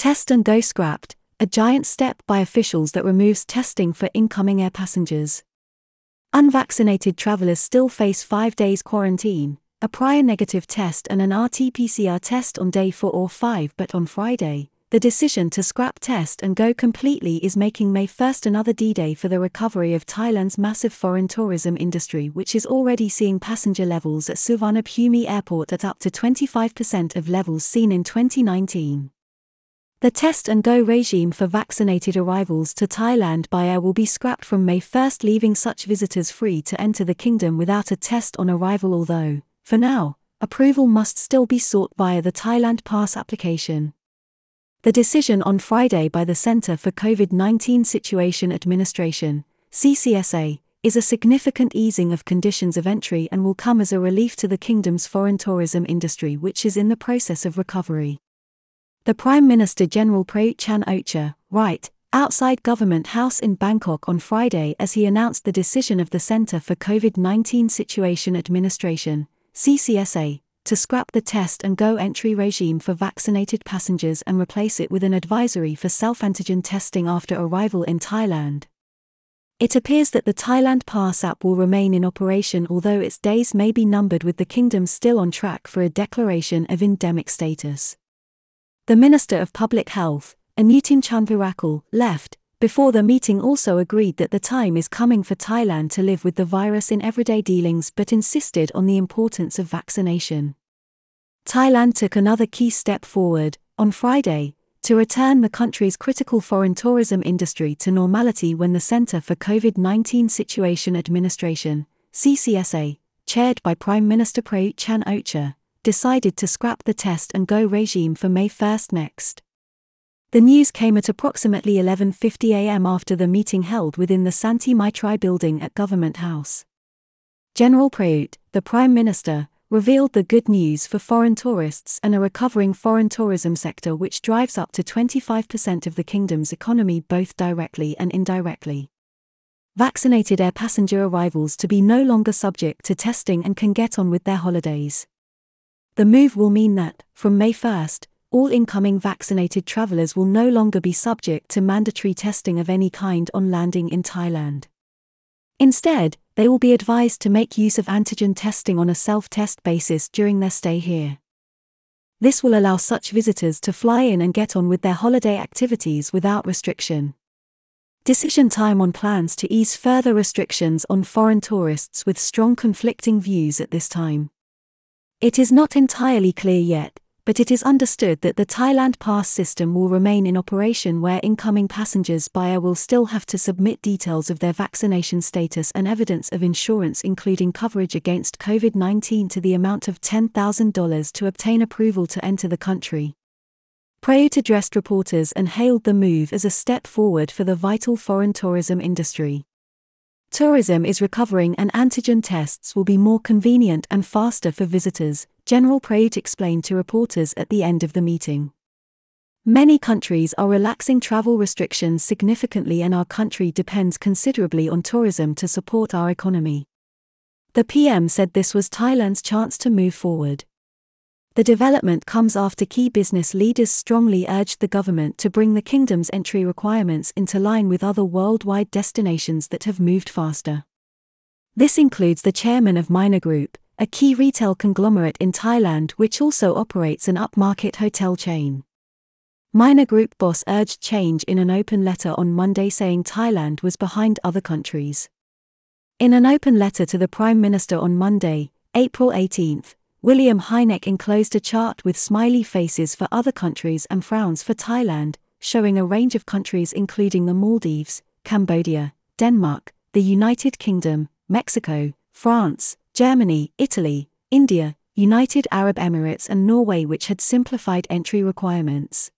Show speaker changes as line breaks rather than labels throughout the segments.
Test and Go scrapped, a giant step by officials that removes testing for incoming air passengers. Unvaccinated travelers still face five days quarantine, a prior negative test and an RT PCR test on day 4 or 5, but on Friday, the decision to scrap test and go completely is making May 1st another D Day for the recovery of Thailand's massive foreign tourism industry, which is already seeing passenger levels at Suvarnabhumi Airport at up to 25% of levels seen in 2019. The test and go regime for vaccinated arrivals to Thailand by air will be scrapped from May 1st, leaving such visitors free to enter the kingdom without a test on arrival, although, for now, approval must still be sought via the Thailand Pass application. The decision on Friday by the Center for COVID 19 Situation Administration, CCSA, is a significant easing of conditions of entry and will come as a relief to the kingdom's foreign tourism industry, which is in the process of recovery. The Prime Minister General Prayut Chan Ocha, right, outside Government House in Bangkok on Friday as he announced the decision of the Center for COVID 19 Situation Administration, CCSA, to scrap the test and go entry regime for vaccinated passengers and replace it with an advisory for self antigen testing after arrival in Thailand. It appears that the Thailand Pass app will remain in operation, although its days may be numbered, with the kingdom still on track for a declaration of endemic status. The Minister of Public Health, Anutin Charnvirakul, left, before the meeting also agreed that the time is coming for Thailand to live with the virus in everyday dealings but insisted on the importance of vaccination. Thailand took another key step forward, on Friday, to return the country's critical foreign tourism industry to normality when the Center for COVID 19 Situation Administration, CCSA, chaired by Prime Minister Prayut Chan Ocha, decided to scrap the test and go regime for May 1 next. The news came at approximately 11:50 a.m. after the meeting held within the Santi Maitri building at Government House. General Prayut, the Prime Minister, revealed the good news for foreign tourists and a recovering foreign tourism sector which drives up to 25% of the kingdom's economy both directly and indirectly. Vaccinated air passenger arrivals to be no longer subject to testing and can get on with their holidays. The move will mean that, from May 1st, all incoming vaccinated travelers will no longer be subject to mandatory testing of any kind on landing in Thailand. Instead, they will be advised to make use of antigen testing on a self test basis during their stay here. This will allow such visitors to fly in and get on with their holiday activities without restriction. Decision time on plans to ease further restrictions on foreign tourists with strong conflicting views at this time. It is not entirely clear yet, but it is understood that the Thailand Pass system will remain in operation where incoming passengers air will still have to submit details of their vaccination status and evidence of insurance including coverage against COVID-19 to the amount of $10,000 to obtain approval to enter the country. Prayut addressed reporters and hailed the move as a step forward for the vital foreign tourism industry. Tourism is recovering and antigen tests will be more convenient and faster for visitors, General Prayut explained to reporters at the end of the meeting. Many countries are relaxing travel restrictions significantly, and our country depends considerably on tourism to support our economy. The PM said this was Thailand's chance to move forward. The development comes after key business leaders strongly urged the government to bring the kingdom's entry requirements into line with other worldwide destinations that have moved faster. This includes the chairman of Minor Group, a key retail conglomerate in Thailand which also operates an upmarket hotel chain. Minor Group boss urged change in an open letter on Monday saying Thailand was behind other countries. In an open letter to the Prime Minister on Monday, April 18, William Heinecke enclosed a chart with smiley faces for other countries and frowns for Thailand, showing a range of countries including the Maldives, Cambodia, Denmark, the United Kingdom, Mexico, France, Germany, Italy, India, United Arab Emirates, and Norway, which had simplified entry requirements.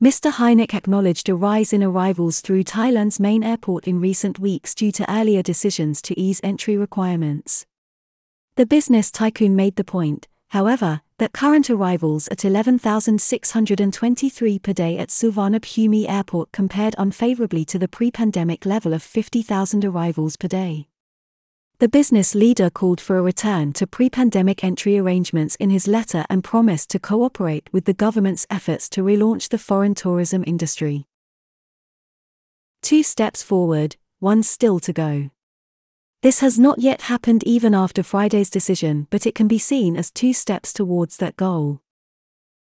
Mr. Heinecke acknowledged a rise in arrivals through Thailand's main airport in recent weeks due to earlier decisions to ease entry requirements. The business tycoon made the point, however, that current arrivals at 11,623 per day at Suvarnabhumi Airport compared unfavorably to the pre pandemic level of 50,000 arrivals per day. The business leader called for a return to pre pandemic entry arrangements in his letter and promised to cooperate with the government's efforts to relaunch the foreign tourism industry. Two steps forward, one still to go. This has not yet happened even after Friday's decision, but it can be seen as two steps towards that goal.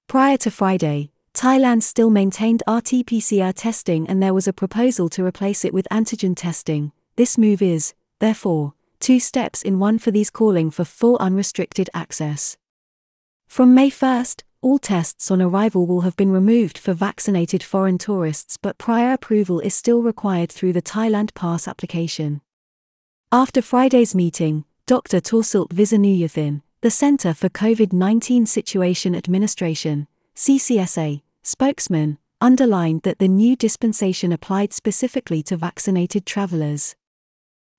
Prior to Friday, Thailand still maintained RT PCR testing and there was a proposal to replace it with antigen testing. This move is, therefore, two steps in one for these calling for full unrestricted access. From May 1st, all tests on arrival will have been removed for vaccinated foreign tourists, but prior approval is still required through the Thailand Pass application. After Friday's meeting, Dr. Taweesilp Visanuyothin, the Center for COVID 19 Situation Administration, CCSA, spokesman, underlined that the new dispensation applied specifically to vaccinated travelers.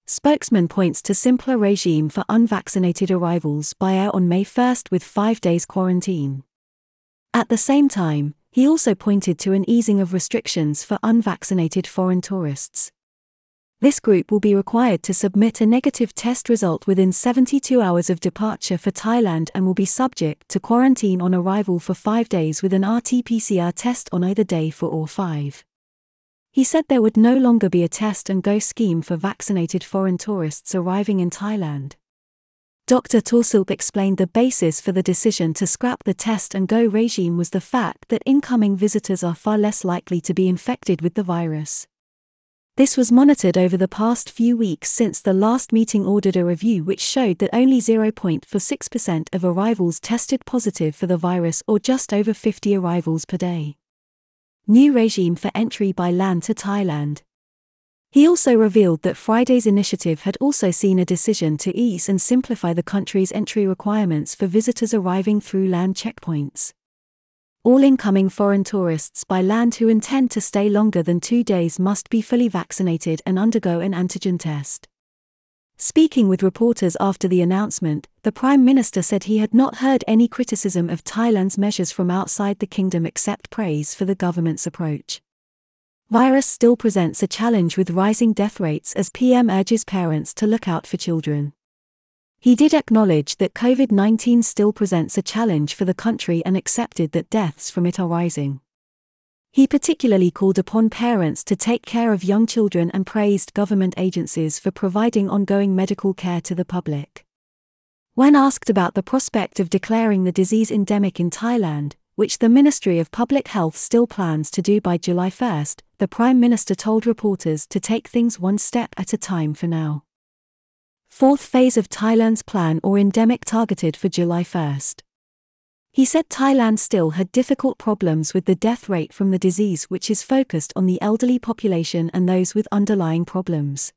Spokesman points to simpler regime for unvaccinated arrivals by air on May 1 with five days quarantine. At the same time, he also pointed to an easing of restrictions for unvaccinated foreign tourists. This group will be required to submit a negative test result within 72 hours of departure for Thailand and will be subject to quarantine on arrival for five days with an RT PCR test on either day for all five. He said there would no longer be a test and go scheme for vaccinated foreign tourists arriving in Thailand. Dr. Taweesilp explained the basis for the decision to scrap the test and go regime was the fact that incoming visitors are far less likely to be infected with the virus. This was monitored over the past few weeks since the last meeting ordered a review which showed that only 0.46% of arrivals tested positive for the virus or just over 50 arrivals per day. New regime for entry by land to Thailand. He also revealed that Friday's initiative had also seen a decision to ease and simplify the country's entry requirements for visitors arriving through land checkpoints all incoming foreign tourists by land who intend to stay longer than two days must be fully vaccinated and undergo an antigen test. Speaking with reporters after the announcement, the Prime Minister said he had not heard any criticism of Thailand's measures from outside the kingdom except praise for the government's approach. Virus still presents a challenge with rising death rates as PM urges parents to look out for children. He did acknowledge that COVID 19 still presents a challenge for the country and accepted that deaths from it are rising. He particularly called upon parents to take care of young children and praised government agencies for providing ongoing medical care to the public. When asked about the prospect of declaring the disease endemic in Thailand, which the Ministry of Public Health still plans to do by July 1, the Prime Minister told reporters to take things one step at a time for now. Fourth phase of Thailand's plan or endemic targeted for July 1st. He said Thailand still had difficult problems with the death rate from the disease, which is focused on the elderly population and those with underlying problems.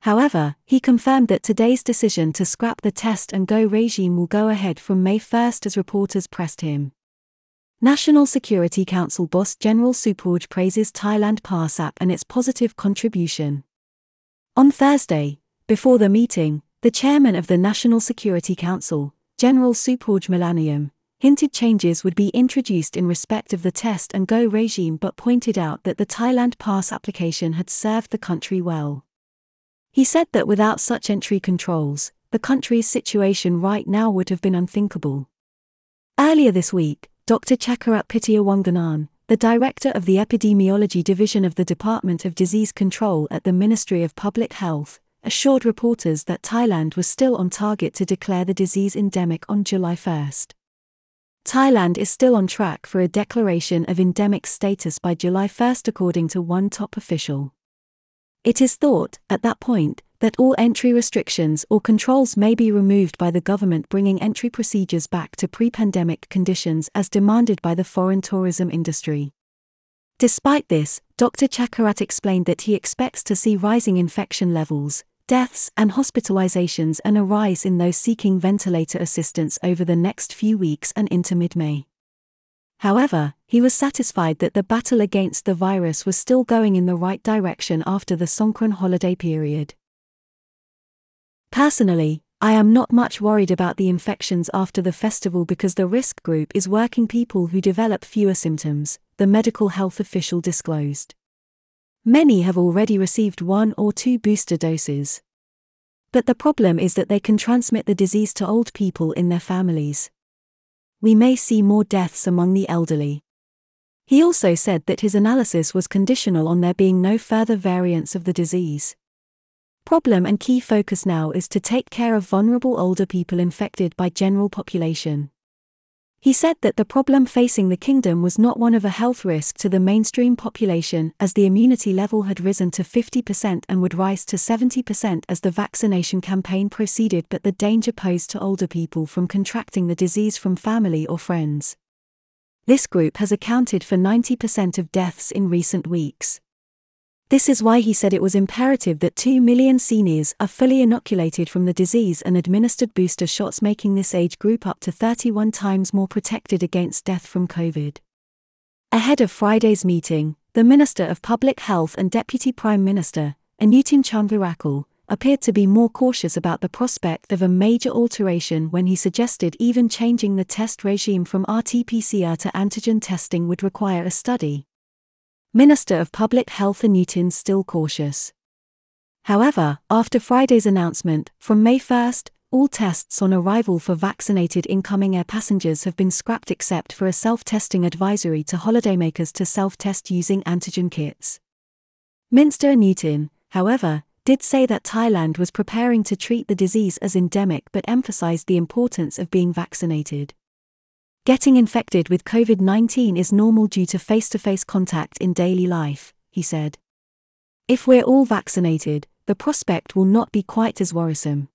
However, he confirmed that today's decision to scrap the test and go regime will go ahead from May 1st as reporters pressed him. National Security Council boss General Supoj praises Thailand Pass app and its positive contribution. On Thursday, before the meeting, the chairman of the National Security Council, General Supoj Malaniyom, hinted changes would be introduced in respect of the test and go regime but pointed out that the Thailand pass application had served the country well. He said that without such entry controls, the country's situation right now would have been unthinkable. Earlier this week, Dr. Chakarat Pitiawanganan, the director of the Epidemiology Division of the Department of Disease Control at the Ministry of Public Health, assured reporters that Thailand was still on target to declare the disease endemic on July 1. Thailand is still on track for a declaration of endemic status by July 1 according to one top official. It is thought, at that point, that all entry restrictions or controls may be removed by the government bringing entry procedures back to pre-pandemic conditions as demanded by the foreign tourism industry. Despite this, Dr. Chakarat explained that he expects to see rising infection levels, deaths and hospitalizations and a rise in those seeking ventilator assistance over the next few weeks and into mid May. However, he was satisfied that the battle against the virus was still going in the right direction after the Songkran holiday period. Personally, I am not much worried about the infections after the festival because the risk group is working people who develop fewer symptoms, the medical health official disclosed. Many have already received one or two booster doses. But the problem is that they can transmit the disease to old people in their families. We may see more deaths among the elderly. He also said that his analysis was conditional on there being no further variants of the disease. Problem and key focus now is to take care of vulnerable older people infected by general population. He said that the problem facing the kingdom was not one of a health risk to the mainstream population, as the immunity level had risen to 50% and would rise to 70% as the vaccination campaign proceeded, but the danger posed to older people from contracting the disease from family or friends. This group has accounted for 90% of deaths in recent weeks. This is why he said it was imperative that 2 million seniors are fully inoculated from the disease and administered booster shots, making this age group up to 31 times more protected against death from COVID. Ahead of Friday's meeting, the Minister of Public Health and Deputy Prime Minister, Anutin Charnvirakul, appeared to be more cautious about the prospect of a major alteration when he suggested even changing the test regime from RT-PCR to antigen testing would require a study. Minister of Public Health Anutin still cautious. However, after Friday's announcement, from May 1st, all tests on arrival for vaccinated incoming air passengers have been scrapped except for a self-testing advisory to holidaymakers to self-test using antigen kits. Minister Anutin, however, did say that Thailand was preparing to treat the disease as endemic but emphasized the importance of being vaccinated. Getting infected with COVID 19 is normal due to face to face contact in daily life, he said. If we're all vaccinated, the prospect will not be quite as worrisome.